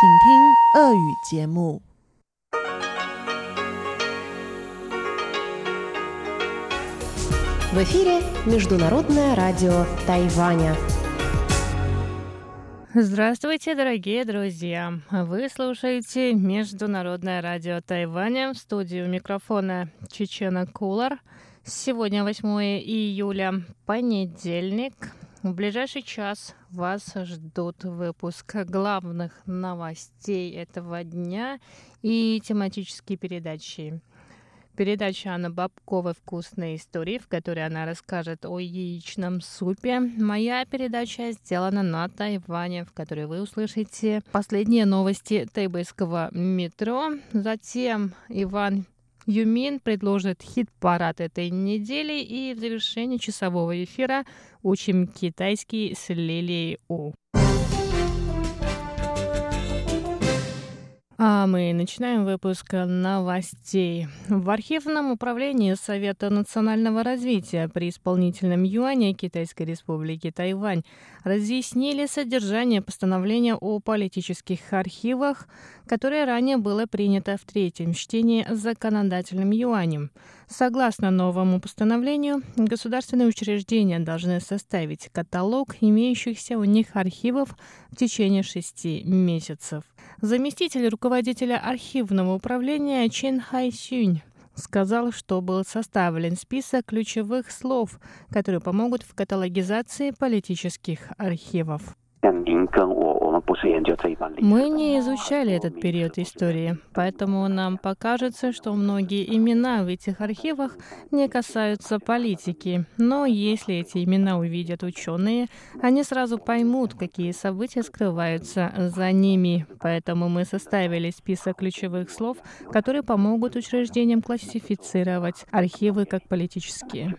请听俄语节目。В эфире Международное радио Тайваня. Здравствуйте, дорогие друзья! Вы слушаете Международное радио Тайваня в студию микрофона Чечена Кулар. Сегодня 8 июля, понедельник. В ближайший час вас ждут выпуск главных новостей этого дня и тематические передачи. Передача Анны Бабковой «Вкусные истории», в которой она расскажет о яичном супе. Моя передача сделана на Тайване, в которой вы услышите последние новости тайбэйского метро. Затем Иван Юмин предложит хит-парад этой недели и в завершении часового эфира учим китайский с Лилией У. А мы начинаем выпуск новостей. В архивном управлении Совета национального развития при исполнительном юане Китайской республики Тайвань разъяснили содержание постановления о политических архивах, которое ранее было принято в третьем чтении законодательным юанем. Согласно новому постановлению, государственные учреждения должны составить каталог имеющихся у них архивов в течение шести месяцев. Заместитель руководителя архивного управления Чен Хай Сюнь сказал, что был составлен список ключевых слов, которые помогут в каталогизации политических архивов. Мы не изучали этот период истории, поэтому нам покажется, что многие имена в этих архивах не касаются политики. Но если эти имена увидят ученые, они сразу поймут, какие события скрываются за ними. Поэтому мы составили список ключевых слов, которые помогут учреждениям классифицировать архивы как политические.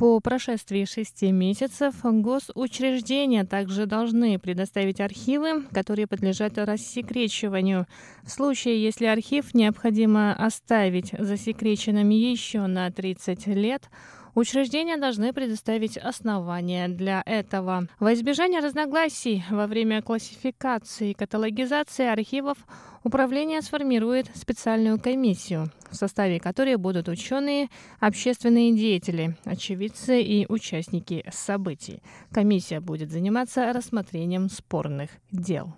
По прошествии шести месяцев госучреждения также должны предоставить архивы, которые подлежат рассекречиванию. В случае, если архив необходимо оставить засекреченным еще на 30 лет, Учреждения должны предоставить основания для этого. Во избежание разногласий во время классификации и каталогизации архивов Управление сформирует специальную комиссию, в составе которой будут ученые, общественные деятели, очевидцы и участники событий. Комиссия будет заниматься рассмотрением спорных дел.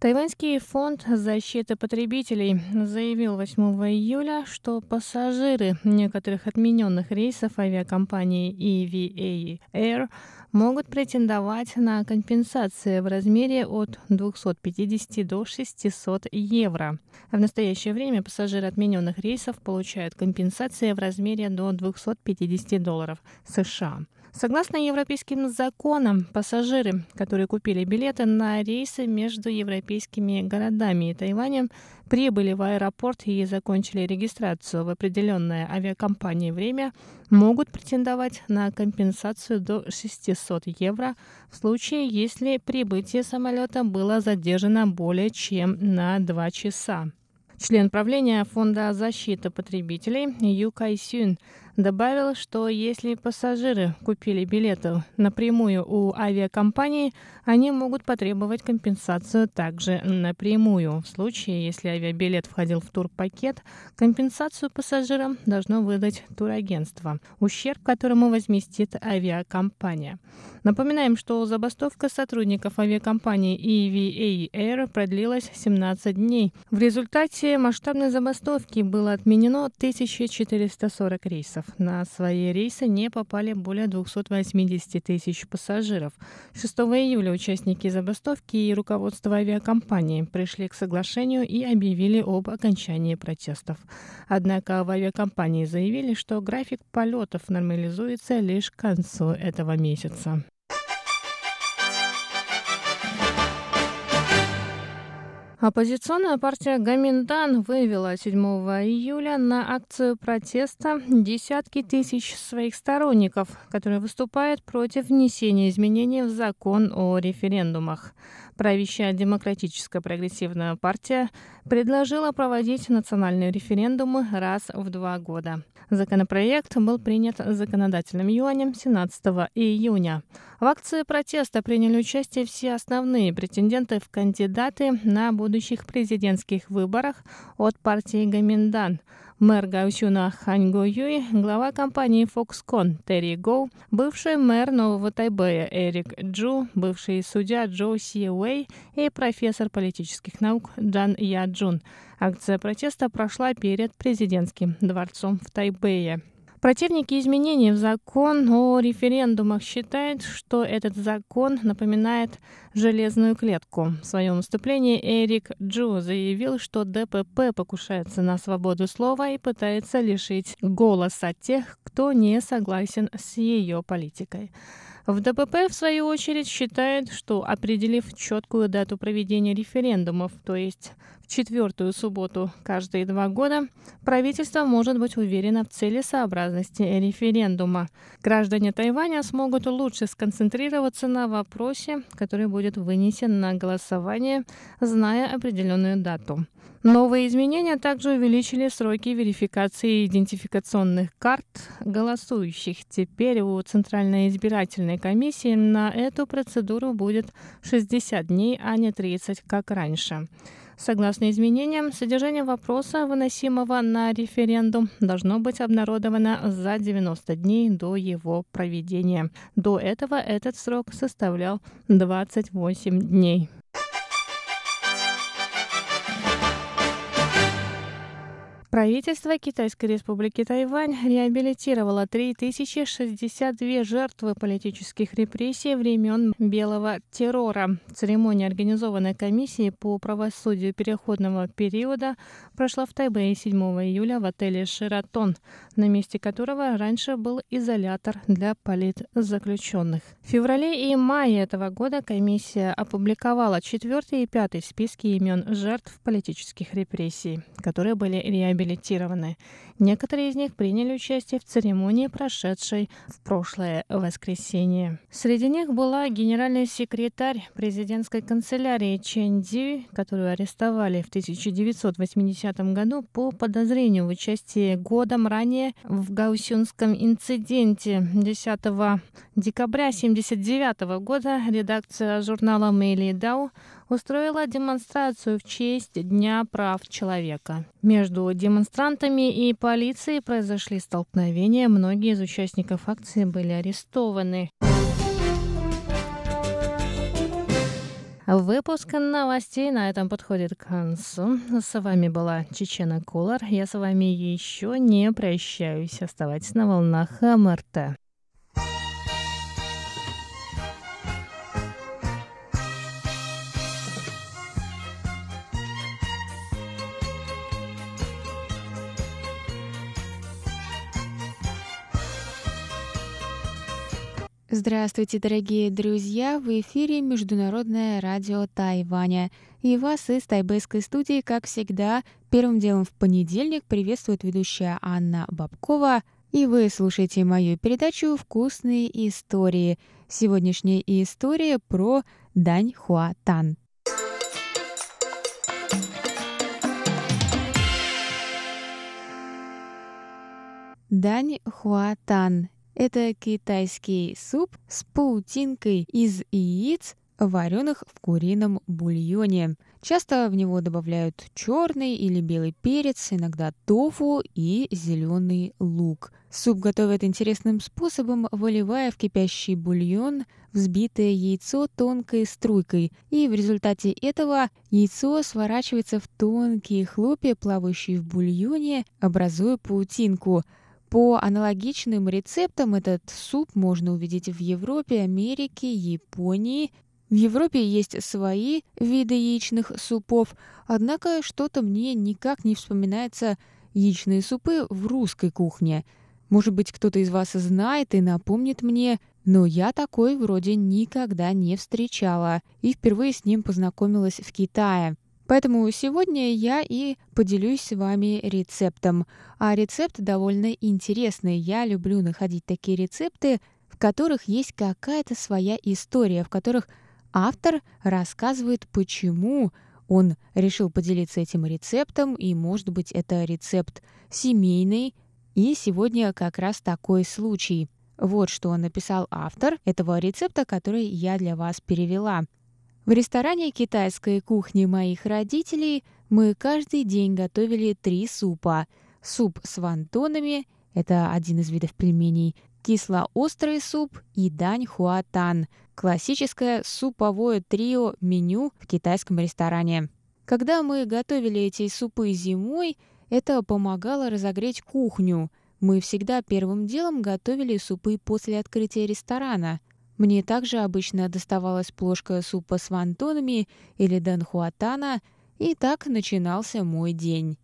Тайваньский фонд защиты потребителей заявил 8 июля, что пассажиры некоторых отмененных рейсов авиакомпании EVA Air могут претендовать на компенсации в размере от 250 до 600 евро. В настоящее время пассажиры отмененных рейсов получают компенсации в размере до 250 долларов США. Согласно европейским законам, пассажиры, которые купили билеты на рейсы между европейскими городами и Тайванем, прибыли в аэропорт и закончили регистрацию в определенное авиакомпании время, могут претендовать на компенсацию до 600 евро в случае, если прибытие самолета было задержано более чем на 2 часа. Член правления Фонда защиты потребителей Ю Кай Сюн добавил, что если пассажиры купили билеты напрямую у авиакомпании, они могут потребовать компенсацию также напрямую. В случае, если авиабилет входил в турпакет, компенсацию пассажирам должно выдать турагентство, ущерб которому возместит авиакомпания. Напоминаем, что забастовка сотрудников авиакомпании EVA Air продлилась 17 дней. В результате масштабной забастовки было отменено 1440 рейсов. На свои рейсы не попали более 280 тысяч пассажиров. 6 июля участники забастовки и руководство авиакомпании пришли к соглашению и объявили об окончании протестов. Однако в авиакомпании заявили, что график полетов нормализуется лишь к концу этого месяца. Оппозиционная партия Гаминдан вывела 7 июля на акцию протеста десятки тысяч своих сторонников, которые выступают против внесения изменений в закон о референдумах. Правящая демократическая прогрессивная партия предложила проводить национальные референдумы раз в два года. Законопроект был принят законодательным юанем 17 июня. В акции протеста приняли участие все основные претенденты в кандидаты на будущих президентских выборах от партии Гаминдан – мэр Гаусюна Ханьго Юй, глава компании Foxconn Терри Гоу, бывший мэр Нового Тайбэя Эрик Джу, бывший судья Джо Си Уэй и профессор политических наук Джан Я Джун. Акция протеста прошла перед президентским дворцом в Тайбэе. Противники изменений в закон о референдумах считают, что этот закон напоминает железную клетку. В своем выступлении Эрик Джу заявил, что ДПП покушается на свободу слова и пытается лишить голоса тех, кто не согласен с ее политикой. В ДПП, в свою очередь, считает, что определив четкую дату проведения референдумов, то есть в четвертую субботу каждые два года, правительство может быть уверено в целесообразности референдума. Граждане Тайваня смогут лучше сконцентрироваться на вопросе, который будет вынесен на голосование, зная определенную дату. Новые изменения также увеличили сроки верификации идентификационных карт голосующих. Теперь у Центральной избирательной комиссии на эту процедуру будет 60 дней, а не 30, как раньше. Согласно изменениям, содержание вопроса, выносимого на референдум, должно быть обнародовано за 90 дней до его проведения. До этого этот срок составлял 28 дней. Правительство Китайской республики Тайвань реабилитировало 3062 жертвы политических репрессий времен Белого террора. Церемония, организованная комиссией по правосудию переходного периода, прошла в Тайбэе 7 июля в отеле «Шератон», на месте которого раньше был изолятор для политзаключенных. В феврале и мае этого года комиссия опубликовала четвертый и пятый списки имен жертв политических репрессий, которые были реабилитированы реабилитированы. Некоторые из них приняли участие в церемонии, прошедшей в прошлое воскресенье. Среди них была генеральный секретарь президентской канцелярии Чен Дзи, которую арестовали в 1980 году по подозрению в участии годом ранее в Гаусюнском инциденте 10 декабря 1979 года редакция журнала Мэйли Дау устроила демонстрацию в честь Дня прав человека. Между демонстрантами и полицией произошли столкновения. Многие из участников акции были арестованы. Выпуск новостей на этом подходит к концу. С вами была Чечена Колор. Я с вами еще не прощаюсь. Оставайтесь на волнах МРТ. Здравствуйте, дорогие друзья! В эфире Международное радио Тайваня. И вас из тайбэйской студии, как всегда, первым делом в понедельник приветствует ведущая Анна Бабкова. И вы слушаете мою передачу «Вкусные истории». Сегодняшняя история про Дань Хуа Тан. Дань Хуатан это китайский суп с паутинкой из яиц, вареных в курином бульоне. Часто в него добавляют черный или белый перец, иногда тофу и зеленый лук. Суп готовят интересным способом, выливая в кипящий бульон взбитое яйцо тонкой струйкой, и в результате этого яйцо сворачивается в тонкие хлопья, плавающие в бульоне, образуя паутинку – по аналогичным рецептам этот суп можно увидеть в Европе, Америке, Японии. В Европе есть свои виды яичных супов, однако что-то мне никак не вспоминается яичные супы в русской кухне. Может быть, кто-то из вас знает и напомнит мне, но я такой вроде никогда не встречала и впервые с ним познакомилась в Китае. Поэтому сегодня я и поделюсь с вами рецептом. А рецепт довольно интересный. Я люблю находить такие рецепты, в которых есть какая-то своя история, в которых автор рассказывает, почему он решил поделиться этим рецептом, и, может быть, это рецепт семейный. И сегодня как раз такой случай. Вот что написал автор этого рецепта, который я для вас перевела. В ресторане китайской кухни моих родителей мы каждый день готовили три супа. Суп с вантонами – это один из видов пельменей, кисло-острый суп и дань хуатан – классическое суповое трио меню в китайском ресторане. Когда мы готовили эти супы зимой, это помогало разогреть кухню. Мы всегда первым делом готовили супы после открытия ресторана. Мне также обычно доставалась плошка супа с вантонами или данхуатана, и так начинался мой день.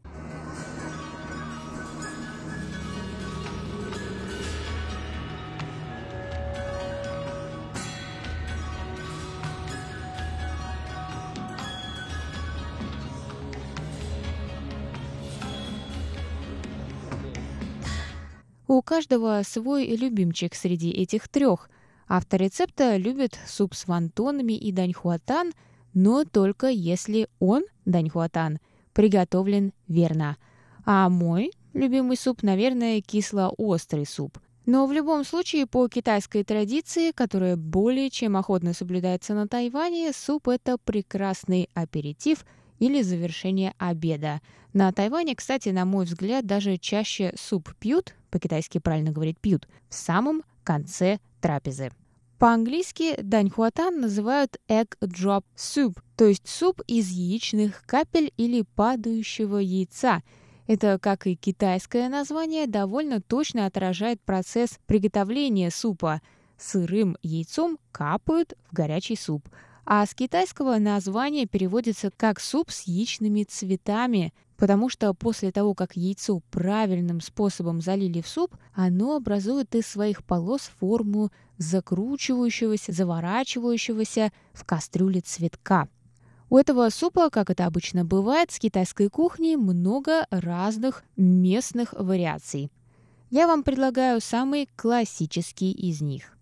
У каждого свой любимчик среди этих трех. Автор рецепта любит суп с вантонами и даньхуатан, но только если он, даньхуатан, приготовлен верно. А мой любимый суп, наверное, кисло-острый суп. Но в любом случае, по китайской традиции, которая более чем охотно соблюдается на Тайване, суп – это прекрасный аперитив или завершение обеда. На Тайване, кстати, на мой взгляд, даже чаще суп пьют, по-китайски правильно говорить пьют, в самом конце трапезы. По-английски даньхуатан называют egg drop soup, то есть суп из яичных капель или падающего яйца. Это, как и китайское название, довольно точно отражает процесс приготовления супа. Сырым яйцом капают в горячий суп. А с китайского название переводится как суп с яичными цветами потому что после того, как яйцо правильным способом залили в суп, оно образует из своих полос форму закручивающегося, заворачивающегося в кастрюле цветка. У этого супа, как это обычно бывает, с китайской кухни много разных местных вариаций. Я вам предлагаю самый классический из них.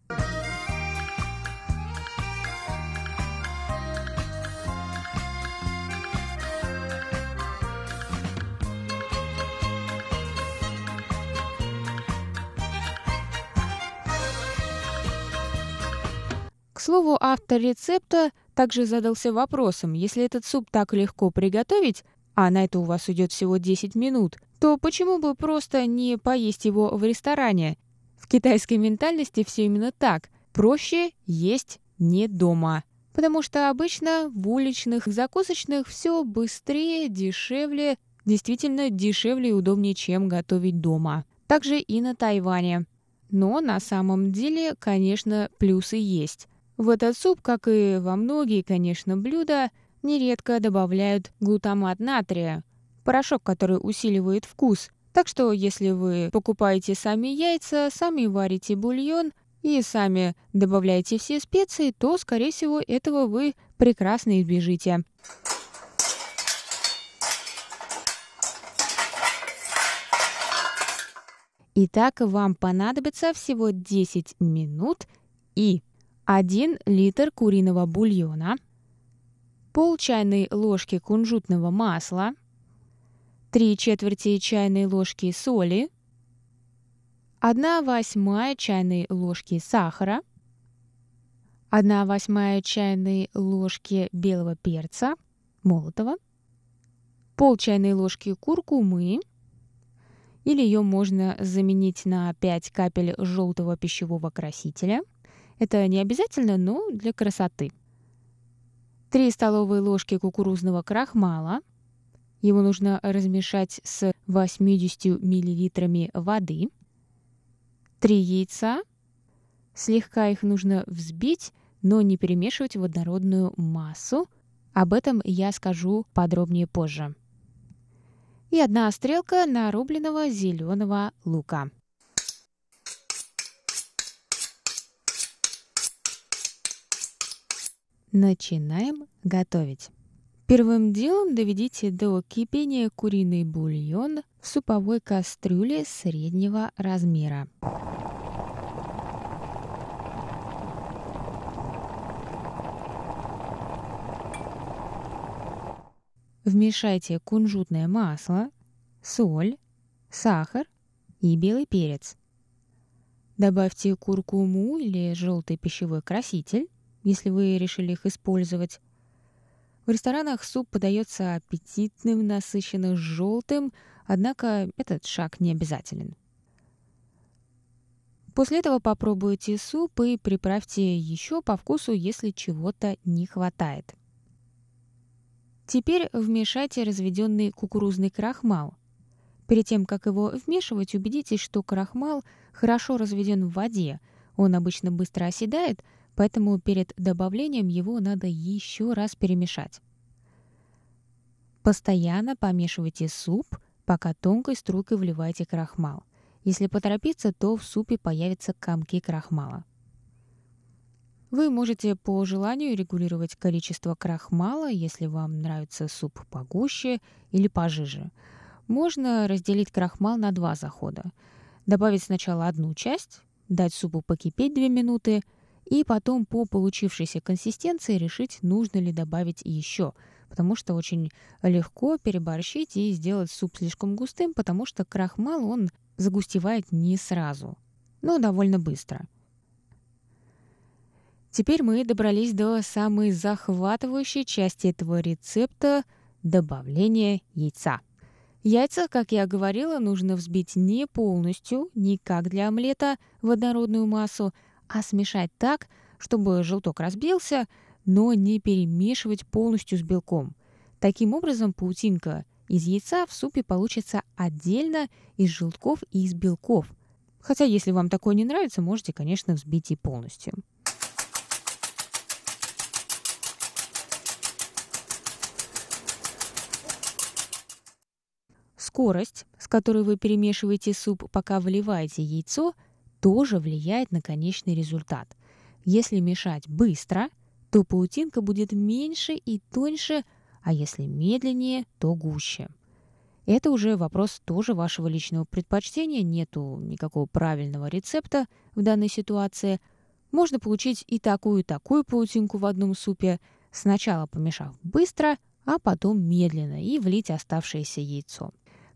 Слову, автор рецепта также задался вопросом, если этот суп так легко приготовить, а на это у вас уйдет всего 10 минут, то почему бы просто не поесть его в ресторане? В китайской ментальности все именно так. Проще есть не дома. Потому что обычно в уличных закусочных все быстрее, дешевле, действительно дешевле и удобнее, чем готовить дома. Также и на Тайване. Но на самом деле, конечно, плюсы есть. В этот суп, как и во многие, конечно, блюда, нередко добавляют глутамат натрия, порошок, который усиливает вкус. Так что, если вы покупаете сами яйца, сами варите бульон и сами добавляете все специи, то, скорее всего, этого вы прекрасно избежите. Итак, вам понадобится всего 10 минут и 1 литр куриного бульона, пол чайной ложки кунжутного масла, 3 четверти чайной ложки соли, 1 восьмая чайной ложки сахара, 1 восьмая чайной ложки белого перца молотого, пол чайной ложки куркумы, или ее можно заменить на 5 капель желтого пищевого красителя – это не обязательно, но для красоты. 3 столовые ложки кукурузного крахмала. Его нужно размешать с 80 мл воды. 3 яйца. Слегка их нужно взбить, но не перемешивать в однородную массу. Об этом я скажу подробнее позже. И одна стрелка нарубленного зеленого лука. Начинаем готовить. Первым делом доведите до кипения куриный бульон в суповой кастрюле среднего размера. Вмешайте кунжутное масло, соль, сахар и белый перец. Добавьте куркуму или желтый пищевой краситель, если вы решили их использовать. В ресторанах суп подается аппетитным, насыщенно желтым, однако этот шаг не обязателен. После этого попробуйте суп и приправьте еще по вкусу, если чего-то не хватает. Теперь вмешайте разведенный кукурузный крахмал. Перед тем, как его вмешивать, убедитесь, что крахмал хорошо разведен в воде. Он обычно быстро оседает, поэтому перед добавлением его надо еще раз перемешать. Постоянно помешивайте суп, пока тонкой струйкой вливаете крахмал. Если поторопиться, то в супе появятся комки крахмала. Вы можете по желанию регулировать количество крахмала, если вам нравится суп погуще или пожиже. Можно разделить крахмал на два захода. Добавить сначала одну часть, дать супу покипеть 2 минуты, и потом по получившейся консистенции решить, нужно ли добавить еще, потому что очень легко переборщить и сделать суп слишком густым, потому что крахмал, он загустевает не сразу, но довольно быстро – Теперь мы добрались до самой захватывающей части этого рецепта – добавления яйца. Яйца, как я говорила, нужно взбить не полностью, не как для омлета, в однородную массу, а смешать так, чтобы желток разбился, но не перемешивать полностью с белком. Таким образом, паутинка из яйца в супе получится отдельно из желтков и из белков. Хотя, если вам такое не нравится, можете, конечно, взбить и полностью. Скорость, с которой вы перемешиваете суп, пока вливаете яйцо, тоже влияет на конечный результат. Если мешать быстро, то паутинка будет меньше и тоньше, а если медленнее, то гуще. Это уже вопрос тоже вашего личного предпочтения, нету никакого правильного рецепта в данной ситуации. Можно получить и такую, и такую паутинку в одном супе, сначала помешав быстро, а потом медленно и влить оставшееся яйцо.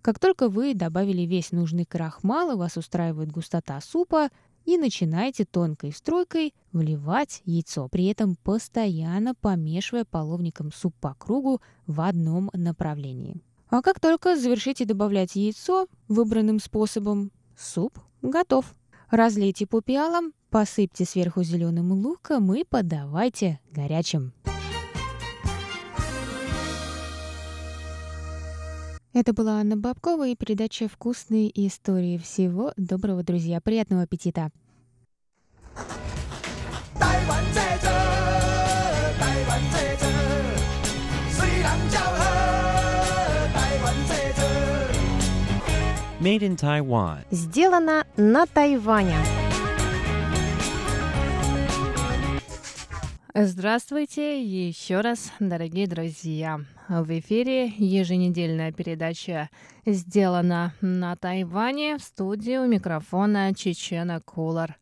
Как только вы добавили весь нужный крахмал, и вас устраивает густота супа, и начинаете тонкой стройкой вливать яйцо, при этом постоянно помешивая половником суп по кругу в одном направлении. А как только завершите добавлять яйцо выбранным способом, суп готов. Разлейте по пиалам, посыпьте сверху зеленым луком и подавайте горячим. Это была Анна Бабкова и передача «Вкусные истории». Всего доброго, друзья. Приятного аппетита! Made in Taiwan. Сделано на Тайване. Здравствуйте еще раз, дорогие друзья. В эфире еженедельная передача «Сделана на Тайване» в студии у микрофона Чечена Кулар.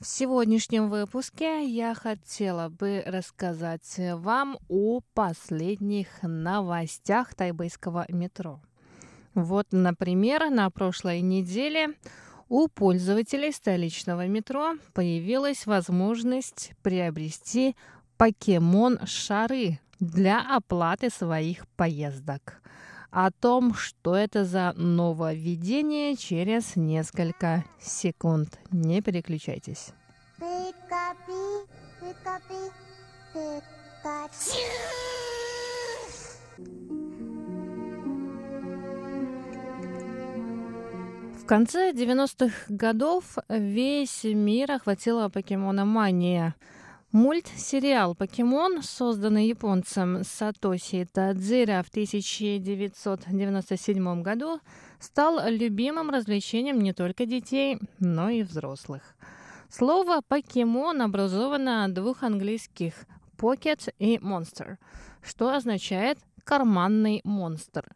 В сегодняшнем выпуске я хотела бы рассказать вам о последних новостях тайбэйского метро. Вот, например, на прошлой неделе у пользователей столичного метро появилась возможность приобрести покемон-шары для оплаты своих поездок. О том, что это за нововведение, через несколько секунд. Не переключайтесь. В конце 90-х годов весь мир охватила покемономания – Мультсериал «Покемон», созданный японцем Сатоси Тадзира в 1997 году, стал любимым развлечением не только детей, но и взрослых. Слово «покемон» образовано от двух английских «pocket» и «monster». что означает «карманный монстр».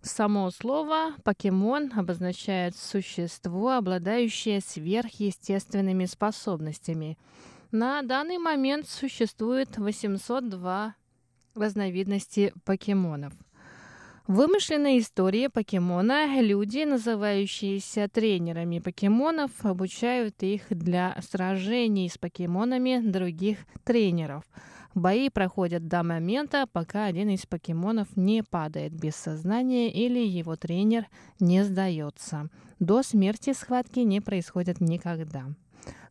Само слово «покемон» обозначает существо, обладающее сверхъестественными способностями. На данный момент существует 802 разновидности покемонов. В вымышленной истории покемона люди, называющиеся тренерами покемонов, обучают их для сражений с покемонами других тренеров – Бои проходят до момента, пока один из покемонов не падает без сознания или его тренер не сдается. До смерти схватки не происходят никогда.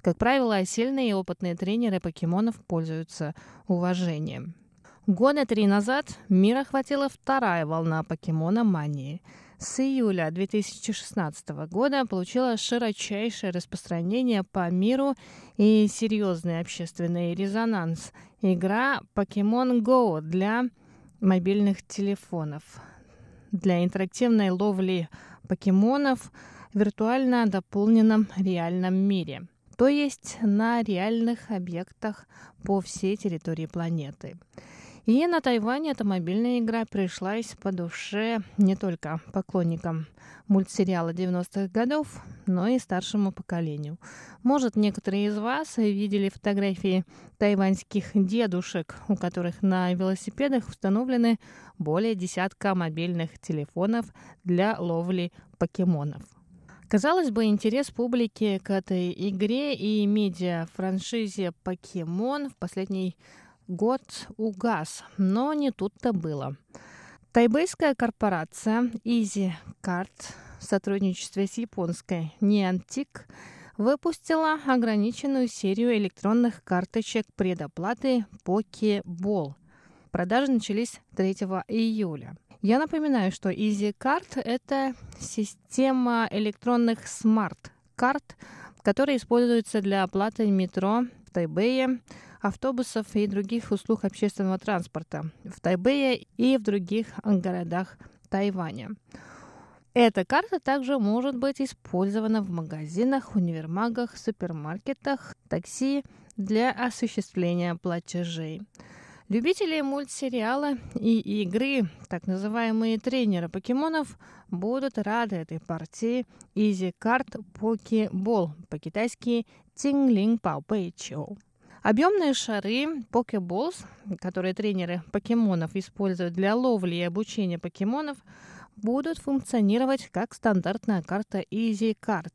Как правило, сильные и опытные тренеры покемонов пользуются уважением. Года три назад мир охватила вторая волна покемона-мании – с июля 2016 года получила широчайшее распространение по миру и серьезный общественный резонанс. Игра Pokemon Go для мобильных телефонов. Для интерактивной ловли покемонов в виртуально дополненном реальном мире, то есть на реальных объектах по всей территории планеты. И на Тайване эта мобильная игра пришлась по душе не только поклонникам мультсериала 90-х годов, но и старшему поколению. Может, некоторые из вас видели фотографии тайваньских дедушек, у которых на велосипедах установлены более десятка мобильных телефонов для ловли покемонов. Казалось бы, интерес публики к этой игре и медиа-франшизе «Покемон» в последний год угас, но не тут-то было. Тайбэйская корпорация Easy Card в сотрудничестве с японской Niantic выпустила ограниченную серию электронных карточек предоплаты Pokeball. Продажи начались 3 июля. Я напоминаю, что Easy Card – это система электронных смарт-карт, которая используется для оплаты метро в Тайбэе, автобусов и других услуг общественного транспорта в Тайбэе и в других городах Тайваня. Эта карта также может быть использована в магазинах, универмагах, супермаркетах, такси для осуществления платежей. Любители мультсериала и игры, так называемые тренеры покемонов, будут рады этой партии Easy Card Pokeball, по-китайски Тинглинг Пао. Объемные шары Pokeballs, которые тренеры покемонов используют для ловли и обучения покемонов, будут функционировать как стандартная карта Easy Card.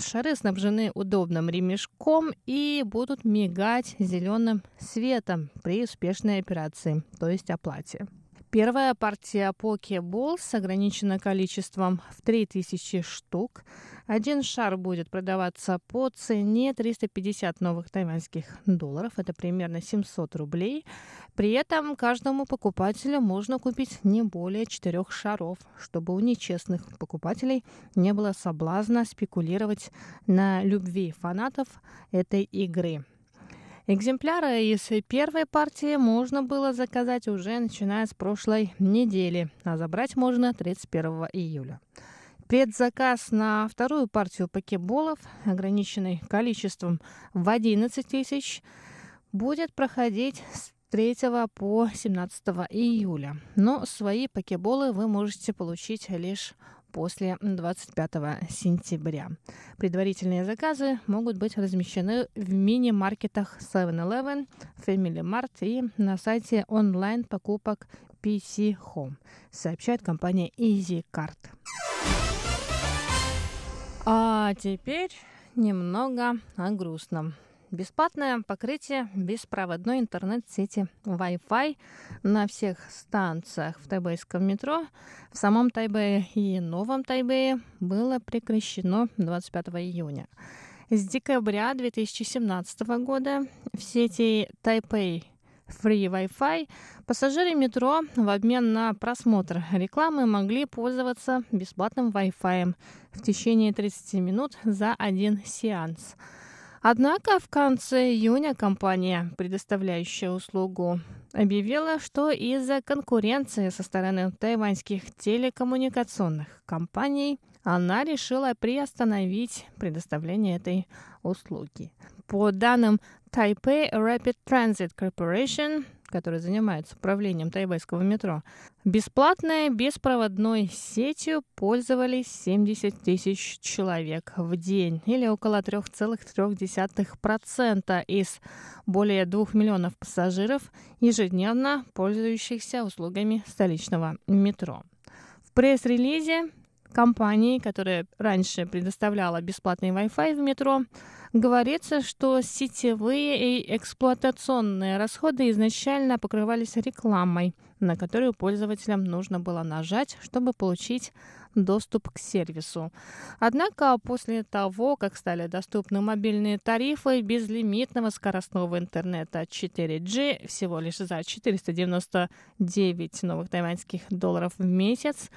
Шары снабжены удобным ремешком и будут мигать зеленым светом при успешной операции, то есть оплате. Первая партия Pokeballs ограничена количеством в 3000 штук. Один шар будет продаваться по цене 350 новых тайваньских долларов, это примерно 700 рублей. При этом каждому покупателю можно купить не более четырех шаров, чтобы у нечестных покупателей не было соблазна спекулировать на любви фанатов этой игры. Экземпляры из первой партии можно было заказать уже начиная с прошлой недели, а забрать можно 31 июля. Предзаказ на вторую партию покеболов, ограниченный количеством в 11 тысяч, будет проходить с 3 по 17 июля. Но свои покеболы вы можете получить лишь после 25 сентября. Предварительные заказы могут быть размещены в мини-маркетах 7-Eleven, Family Mart и на сайте онлайн-покупок PC Home, сообщает компания EasyCard. А теперь немного о грустном. Бесплатное покрытие беспроводной интернет-сети Wi-Fi на всех станциях в тайбэйском метро в самом Тайбэе и Новом Тайбэе было прекращено 25 июня. С декабря 2017 года в сети Taipei Free Wi-Fi, пассажиры метро в обмен на просмотр рекламы могли пользоваться бесплатным Wi-Fi в течение 30 минут за один сеанс. Однако в конце июня компания, предоставляющая услугу, объявила, что из-за конкуренции со стороны тайваньских телекоммуникационных компаний она решила приостановить предоставление этой услуги. По данным Taipei Rapid Transit Corporation, который занимается управлением тайбэйского метро, бесплатной беспроводной сетью пользовались 70 тысяч человек в день, или около 3,3% из более 2 миллионов пассажиров, ежедневно пользующихся услугами столичного метро. В пресс-релизе компании, которая раньше предоставляла бесплатный Wi-Fi в метро, говорится, что сетевые и эксплуатационные расходы изначально покрывались рекламой, на которую пользователям нужно было нажать, чтобы получить доступ к сервису. Однако после того, как стали доступны мобильные тарифы безлимитного скоростного интернета 4G всего лишь за 499 новых тайваньских долларов в месяц,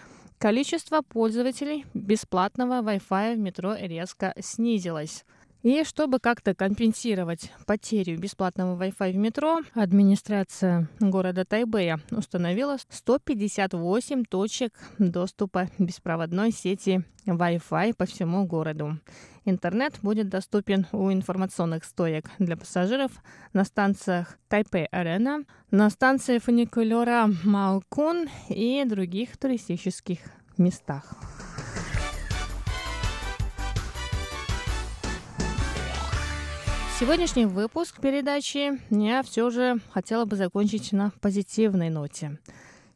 количество пользователей бесплатного Wi-Fi в метро резко снизилось. И чтобы как-то компенсировать потерю бесплатного Wi-Fi в метро, администрация города Тайбэя установила 158 точек доступа беспроводной сети Wi-Fi по всему городу. Интернет будет доступен у информационных стоек для пассажиров на станциях Тайпэй-Арена, на станции фуникулера Маокун и других туристических местах. Сегодняшний выпуск передачи я все же хотела бы закончить на позитивной ноте.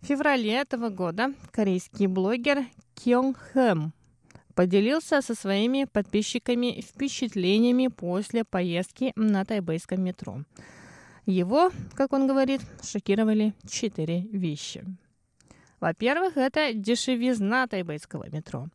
В феврале этого года корейский блогер Кёнг Хэм поделился со своими подписчиками впечатлениями после поездки на тайбэйском метро. Его, как он говорит, шокировали четыре вещи – во-первых, это дешевизна тайбэйского метро.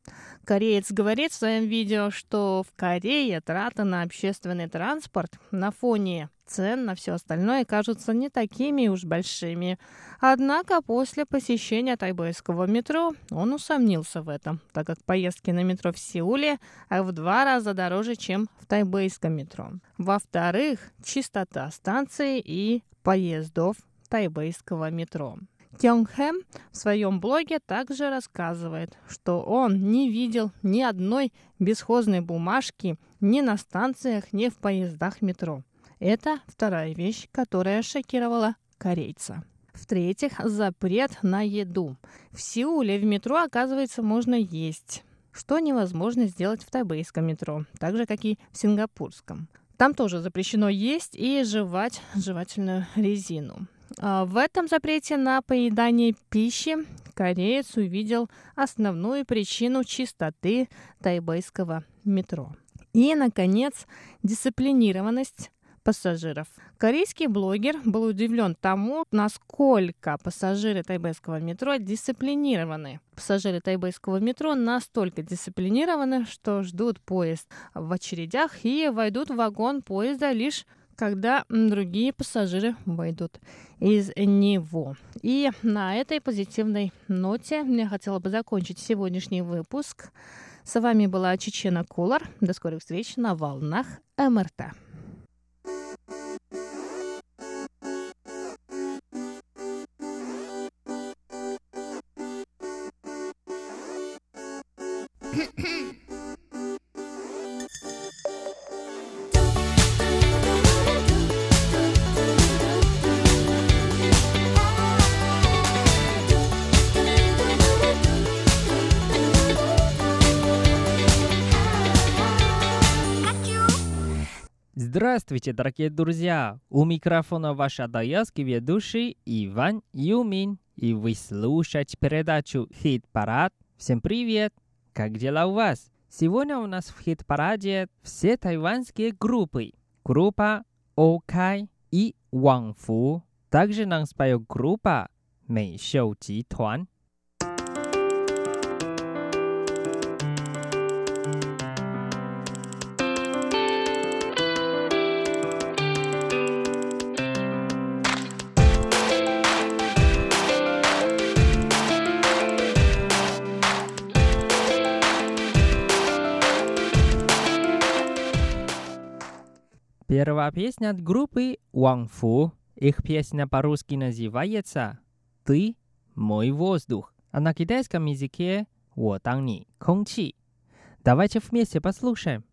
Кореец говорит в своем видео, что в Корее траты на общественный транспорт на фоне цен на все остальное кажутся не такими уж большими. Однако после посещения тайбэйского метро он усомнился в этом, так как поездки на метро в Сеуле в два раза дороже, чем в тайбэйском метро. Во-вторых, чистота станции и поездов тайбэйского метро. Кёнгхэм в своем блоге также рассказывает, что он не видел ни одной бесхозной бумажки ни на станциях, ни в поездах метро. Это вторая вещь, которая шокировала корейца. В-третьих, запрет на еду. В Сеуле в метро, оказывается, можно есть, что невозможно сделать в тайбэйском метро, так же, как и в сингапурском. Там тоже запрещено есть и жевать жевательную резину. А, в этом запрете на поедание пищи кореец увидел основную причину чистоты тайбэйского метро. И, наконец, дисциплинированность пассажиров. Корейский блогер был удивлен тому, насколько пассажиры тайбэйского метро дисциплинированы. Пассажиры тайбэйского метро настолько дисциплинированы, что ждут поезд в очередях и войдут в вагон поезда лишь когда другие пассажиры войдут из него. И на этой позитивной ноте я хотела бы закончить сегодняшний выпуск. С вами была Чечена Кулар. До скорых встреч на волнах МРТ. Здравствуйте, дорогие друзья! У микрофона ваш адаялский ведущий Иван Юмин. И вы слушаете передачу «Хит-парад». Всем привет! Как дела у вас? Сегодня у нас в хит-параде все тайваньские группы. Группа Окай и Вангфу. Также нам споет группа Мэйшоу Житуан. Первая песня от группы Wang Fu. Их песня по-русски называется «Ты – мой воздух», а на китайском языке «我当你空气». Давайте вместе послушаем.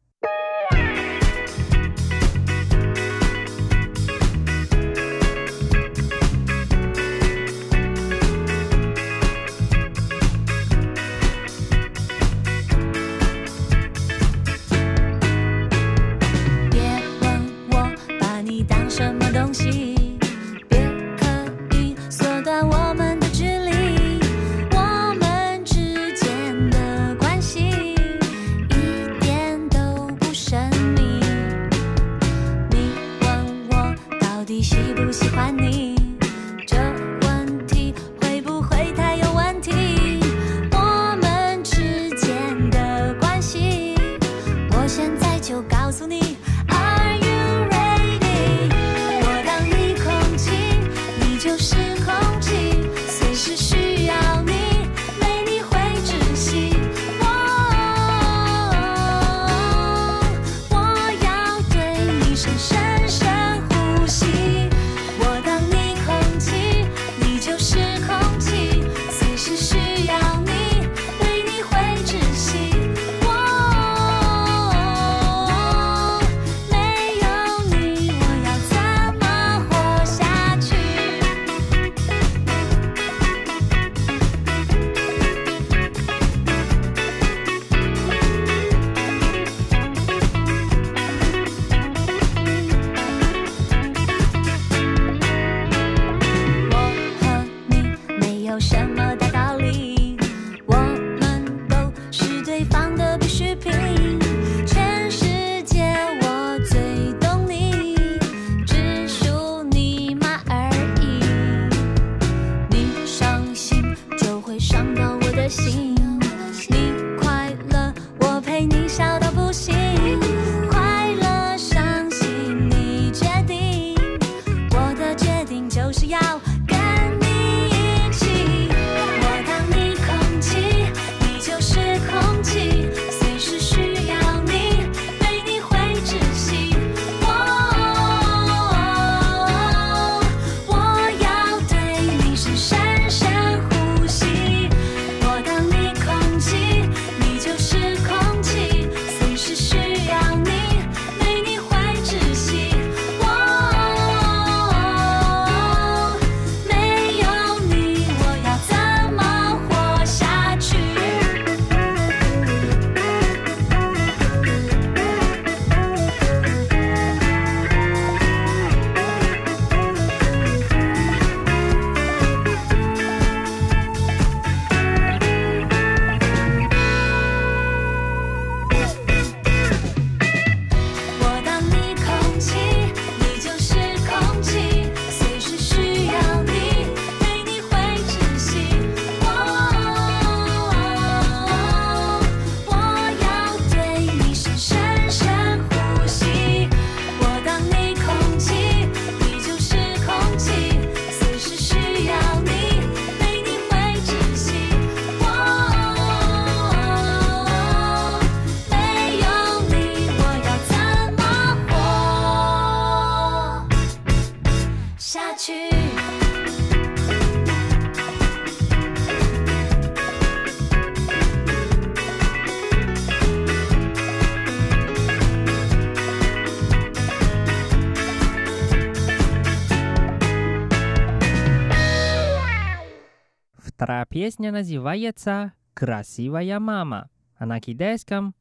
Песня называется «Красивая мама», а на китайском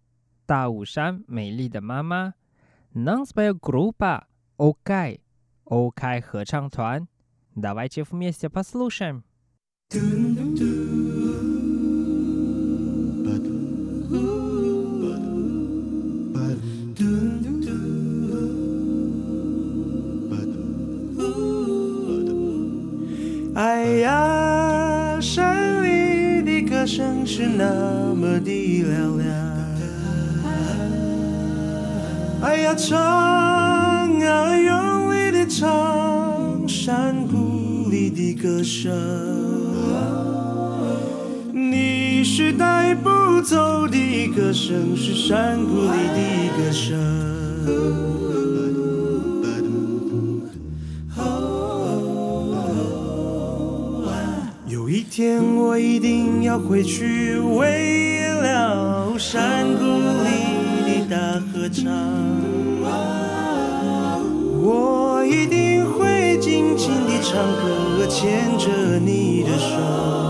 «Таушан Мейлида мама». Нам споет группа «Окай», «Окай» 合唱团. Давайте вместе послушаем. Dun, dun, dun. 声是那么的嘹亮哎呀唱啊用力的唱山谷里的歌声。你是带不走的歌声是山谷里的歌声。天我一定要回去，为了山谷里的大合唱。我一定会尽情地唱歌，牵着你的手。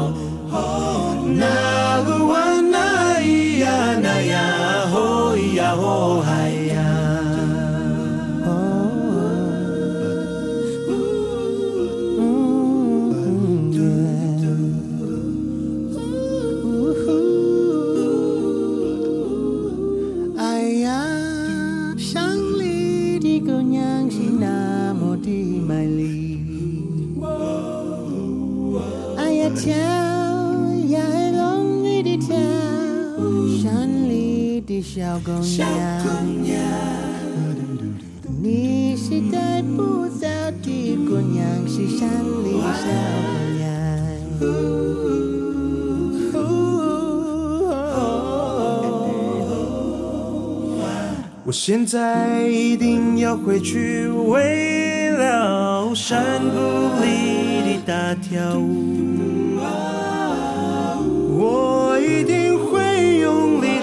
小姑娘，你是带不走的姑娘，是山里小姑娘。我现在一定要回去，为了山谷里的大跳舞，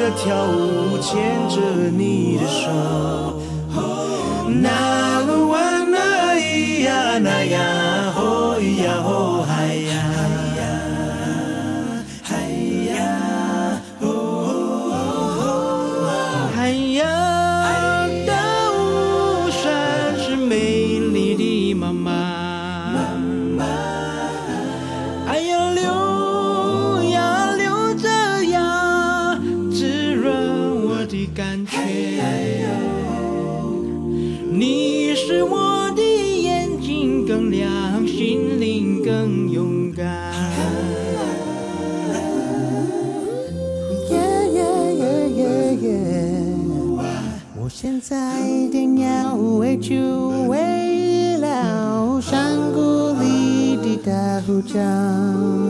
的跳舞，牵着你的手。那鲁哇那咿呀那呀 indah hujan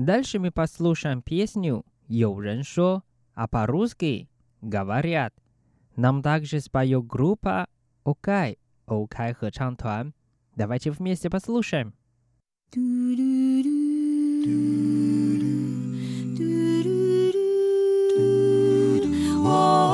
Дальше мы послушаем песню «Йоу Рен Шо», а по-русски «Говорят». Нам также споет группа «Окай», «Окай Хэчантуан». Давайте вместе послушаем. Whoa.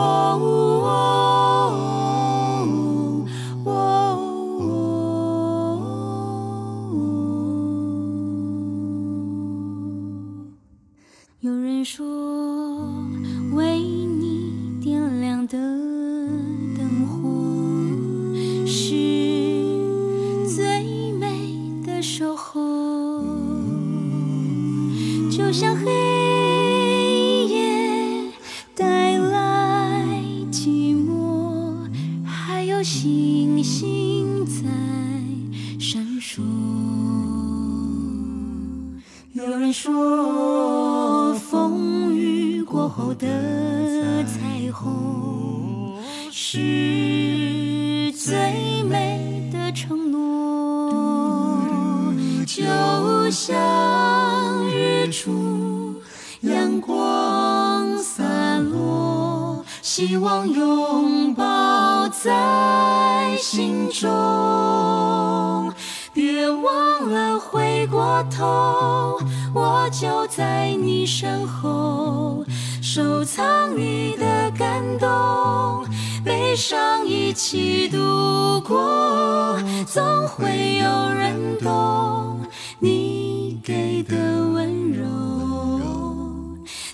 头，我就在你身后，收藏你的感动，悲伤一起度过，总会有人懂你给的温柔，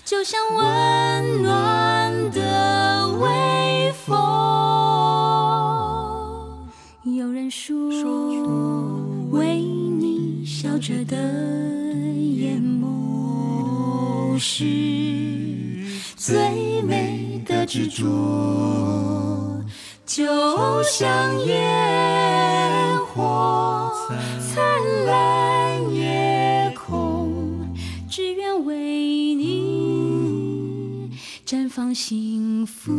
就像温暖的微风。着的眼眸是最美的执着，就像烟火灿烂夜空，只愿为你绽放幸福。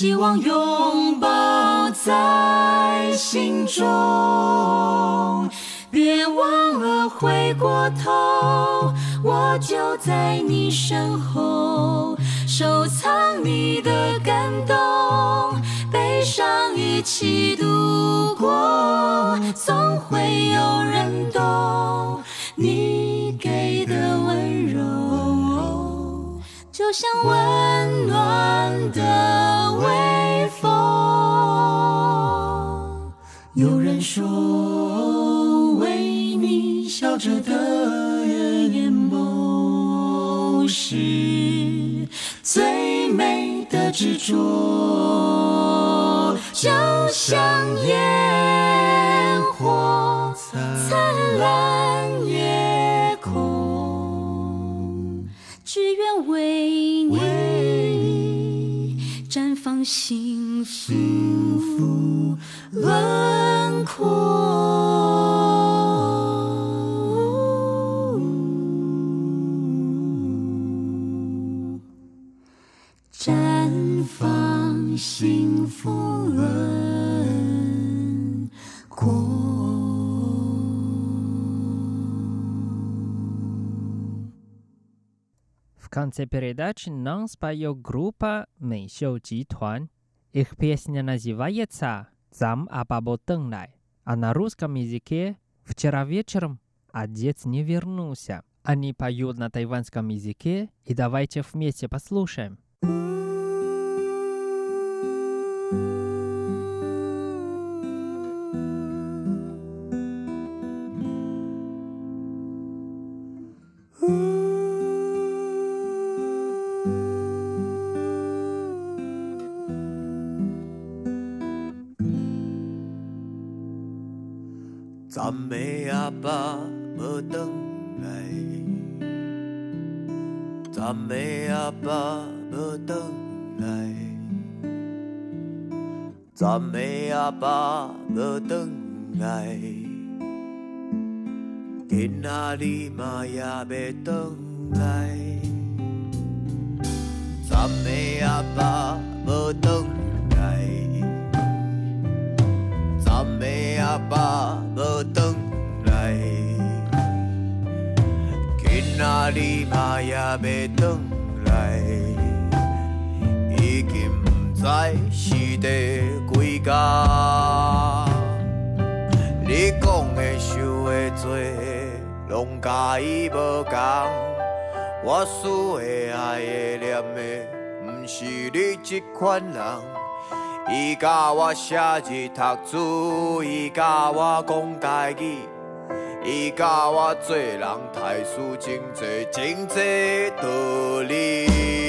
希望拥抱在心中。别忘了回过头，我就在你身后，收藏你的感动，悲伤一起度过，总会有人懂你给的温柔，就像温暖的微风。有人说，为你笑着的眼眸是最美的执着，就像烟火灿烂愿为你绽放幸福轮廓，конце передачи нам споет группа Мэйсю Житуан. Их песня называется «Зам Абабо Тэнлай», а на русском языке «Вчера вечером отец не вернулся». Они поют на тайванском языке, и давайте вместе послушаем. 阿爸无转来，今仔日嘛也要转来，暂的阿爸无转来。暂的阿爸无转来，今仔日嘛也要转来，已经不知是第几家。你讲的、想的多，拢甲伊无共。我思的、爱的、念的，毋是你这款人。伊甲我写字读书，伊甲我讲家己，伊甲我做人太输真济真济道理。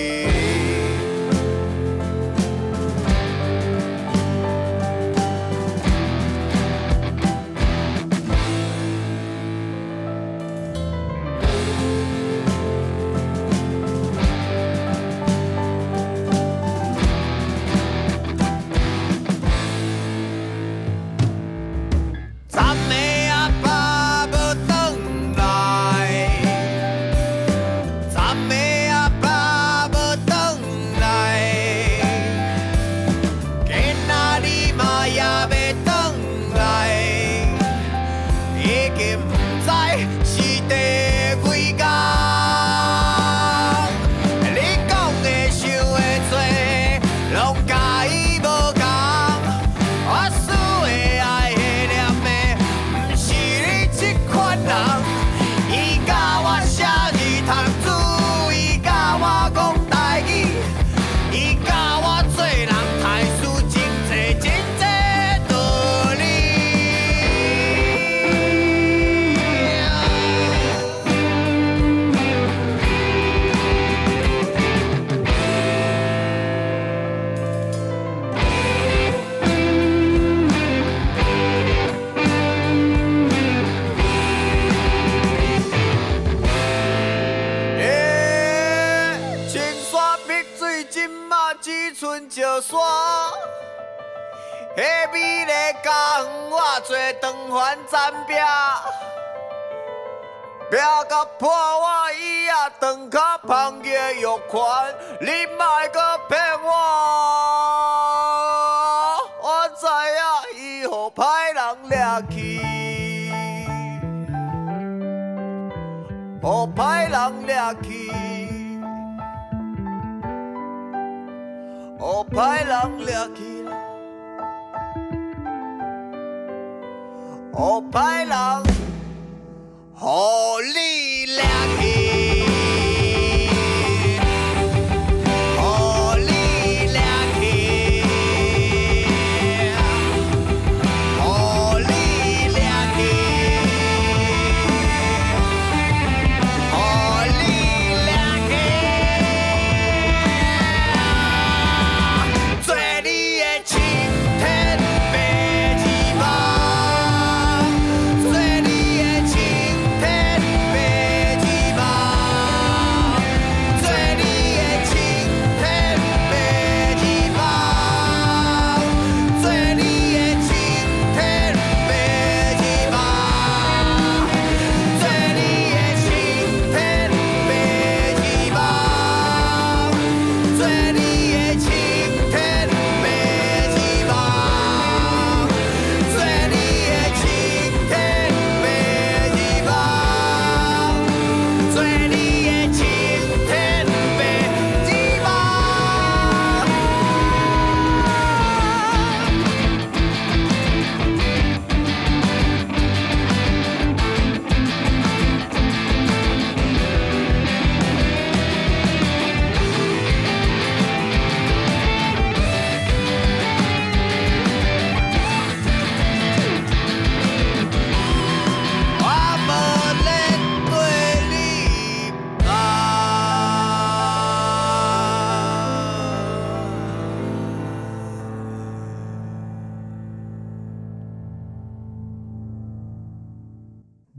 丽家园，我做长环站壁。拼甲破我伊也长脚芳叶玉款，你莫搁骗我，我知影伊互歹人掠去，互歹人掠去，互歹人掠去。og pejler. Hold i lærke.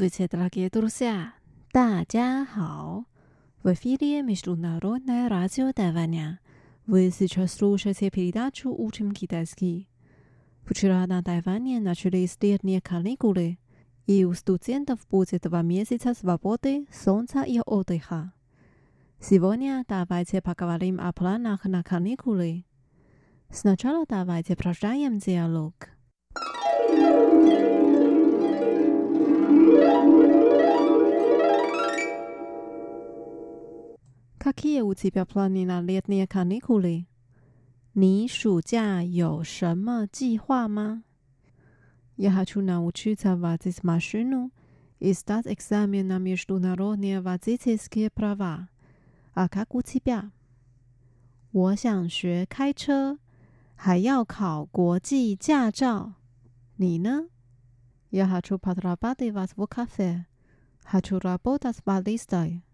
Здравствуйте, дорогие друзья! 大家好! В эфире Международное радио Тайваня. Вы сейчас слушаете передачу «Учим китайский». Вчера на Тайване начались летние каникулы, и у студентов будет два месяца свободы, солнца и отдыха. Сегодня давайте поговорим о планах на каникулы. Сначала давайте прощаем диалог. Какие у тебя планы на летние каникулы? 你暑假有什么计划吗？Я хочу научиться водить машину и сдать экзамен на международные водительские права. А как у тебя? 我想学开车，还要考国际驾照。你呢？Я хочу подрабатывать в кафе. Хочу работать баристой.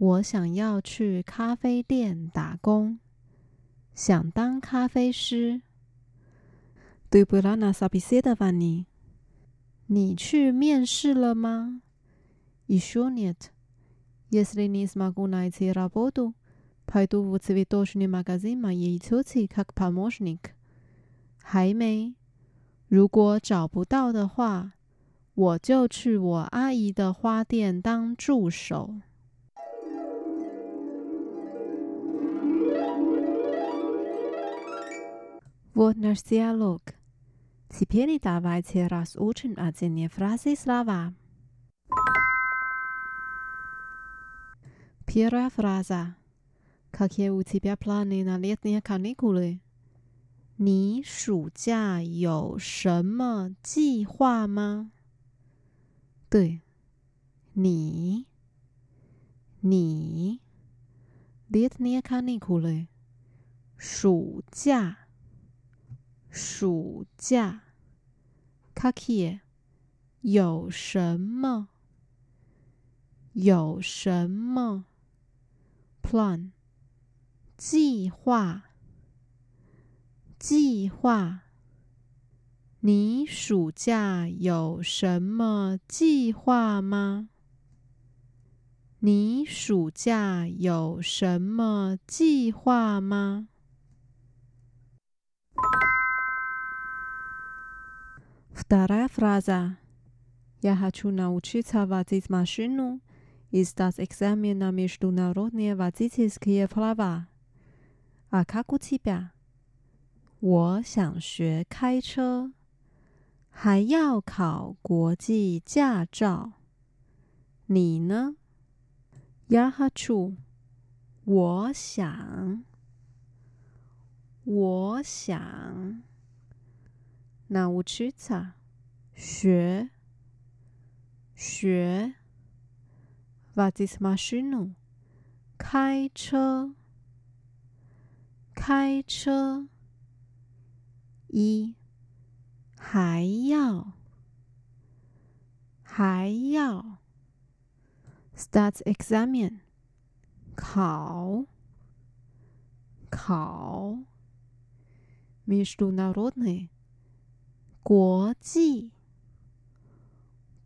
我想要去咖啡店打工，想当咖啡师。Ты была на собеседовании？你去面试了吗？Еще нет. Если не смогу найти работу, пойду в цветочный магазин моей тети как помощник. 还没。如果找不到的话，我就去我阿姨的花店当助手。 Вот наш диалог. Теперь давайте разучим отдельные фразы и слова. Первая фраза. Какие у тебя планы на летние каникулы? 你暑假有什么计划吗？对，你，你 l e t n i a k a n i k u l 暑假。暑假暑假，kaki，有什么？有什么？plan，计划，计划。你暑假有什么计划吗？你暑假有什么计划吗？？Вторая фраза. Я хочу научиться водить машину и сдать экзамен на международные водительские права. А как у тебя? 我想学开车，还要考国际驾照。你呢？Я хочу，我想，我想。 Научиться，学，学。Водить машину，开车，开车。一，还要，还要。Start examine，考，考。Международный， 国际，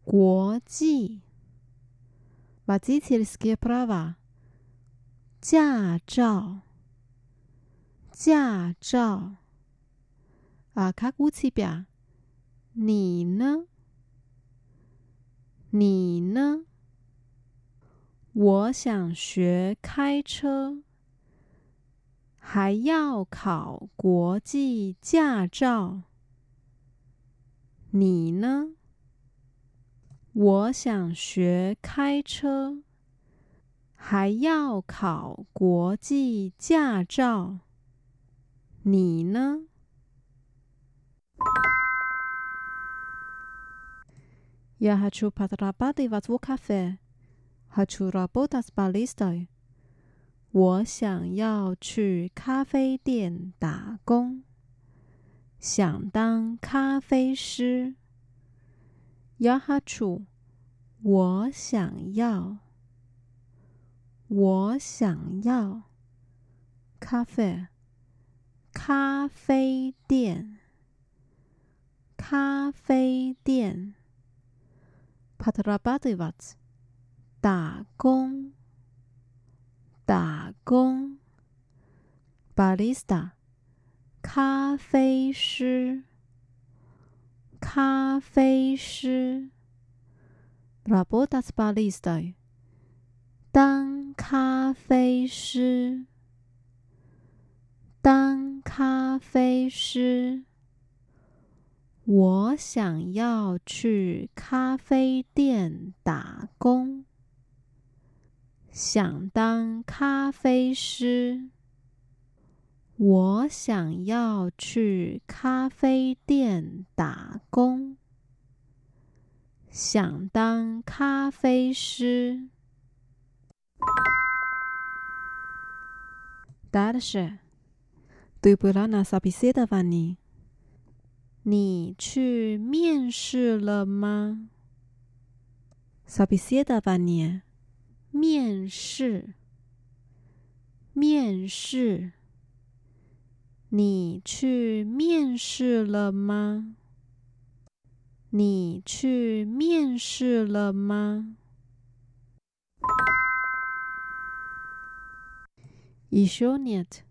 国际。Водительские права，驾照，驾照。啊，卡古奇表，你呢？你呢？我想学开车，还要考国际驾照。 你呢？我想学开车，还要考国际驾照。你呢？Я хочу потрапить в кафе. Хочу работать баристой. 我想要去咖啡店打工， 想当咖啡师。yahoo 我想要。我想要咖啡。咖啡店。咖啡店。Patrabadivats，打工。打工。Barista。咖啡师。咖啡师，работать баристой，当咖啡师，当咖啡师。我想要去咖啡店打工，想当咖啡师。 我想要去咖啡店打工，想当咖啡师。Dasch，du berana Sabi Ceda, vani。你去面试了吗？Sabi Ceda, Vanni。面试。面试。你去面试了吗？你去面试了吗？Еще нет.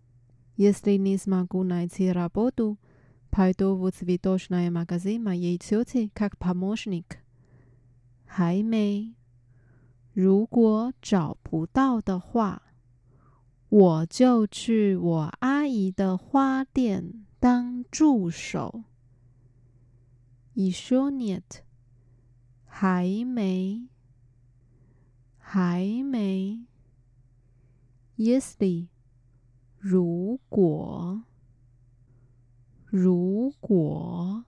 Если не смогу найти работу, пойду в цветочный магазин моей тети как помощник. 还没。如果找不到的话。 我就去我阿姨的花店当助手。Isuniet 还没还没。Yesly 如果如果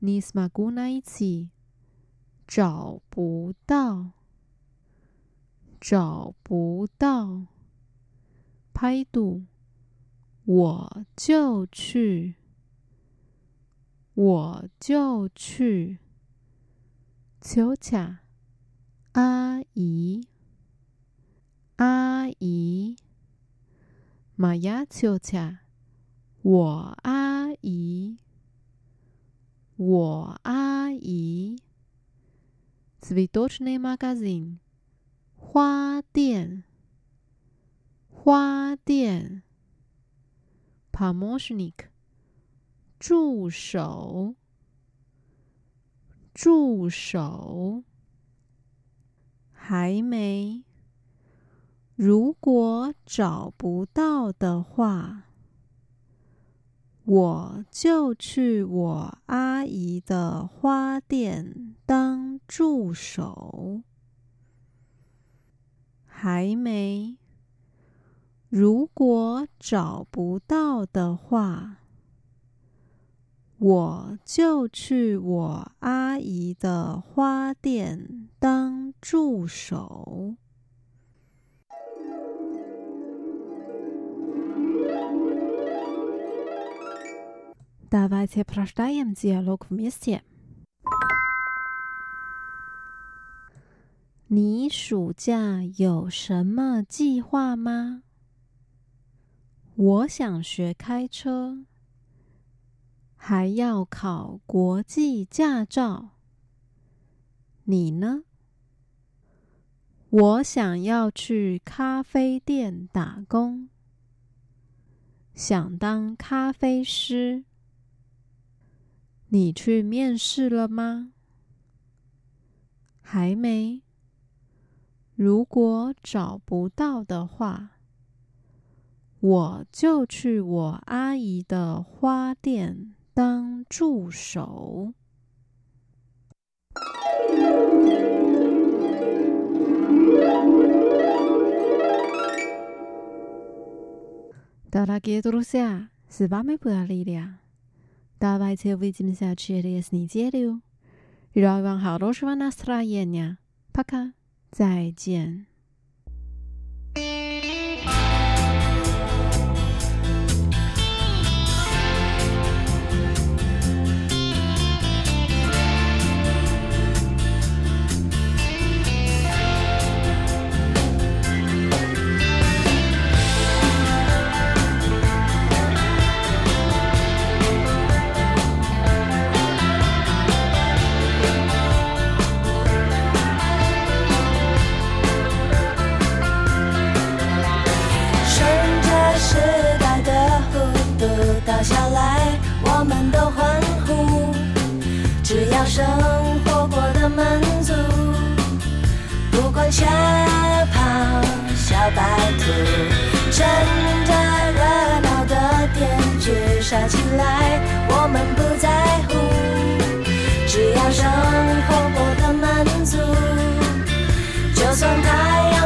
nismagunaiti 找不到找不到。пойду 我就去我就去 тетя 阿姨阿姨 моя тетя 我阿姨我阿姨 цветочный магазин 花店 花店。Pomosnik，助手，助手。还没。如果找不到的话，我就去我阿姨的花店当助手。还没。如果找不到的话，我就去我阿姨的花店当助手。Давайте прочитаем диалог вместе. 你暑假有什么计划吗？ 我想学开车，还要考国际驾照。你呢？我想要去咖啡店打工，想当咖啡师。你去面试了吗？还没。如果找不到的话，我就去我阿姨的花店当助手。Дорогие друзья, с вами была Лилия. Давайте увидимся через неделю. Желаю вам хорошего настроения. Пока. 再见。 生活过得满足，不管小跑小白兔，趁着热闹的点聚杀起来，我们不在乎。只要生活过得满足，就算太阳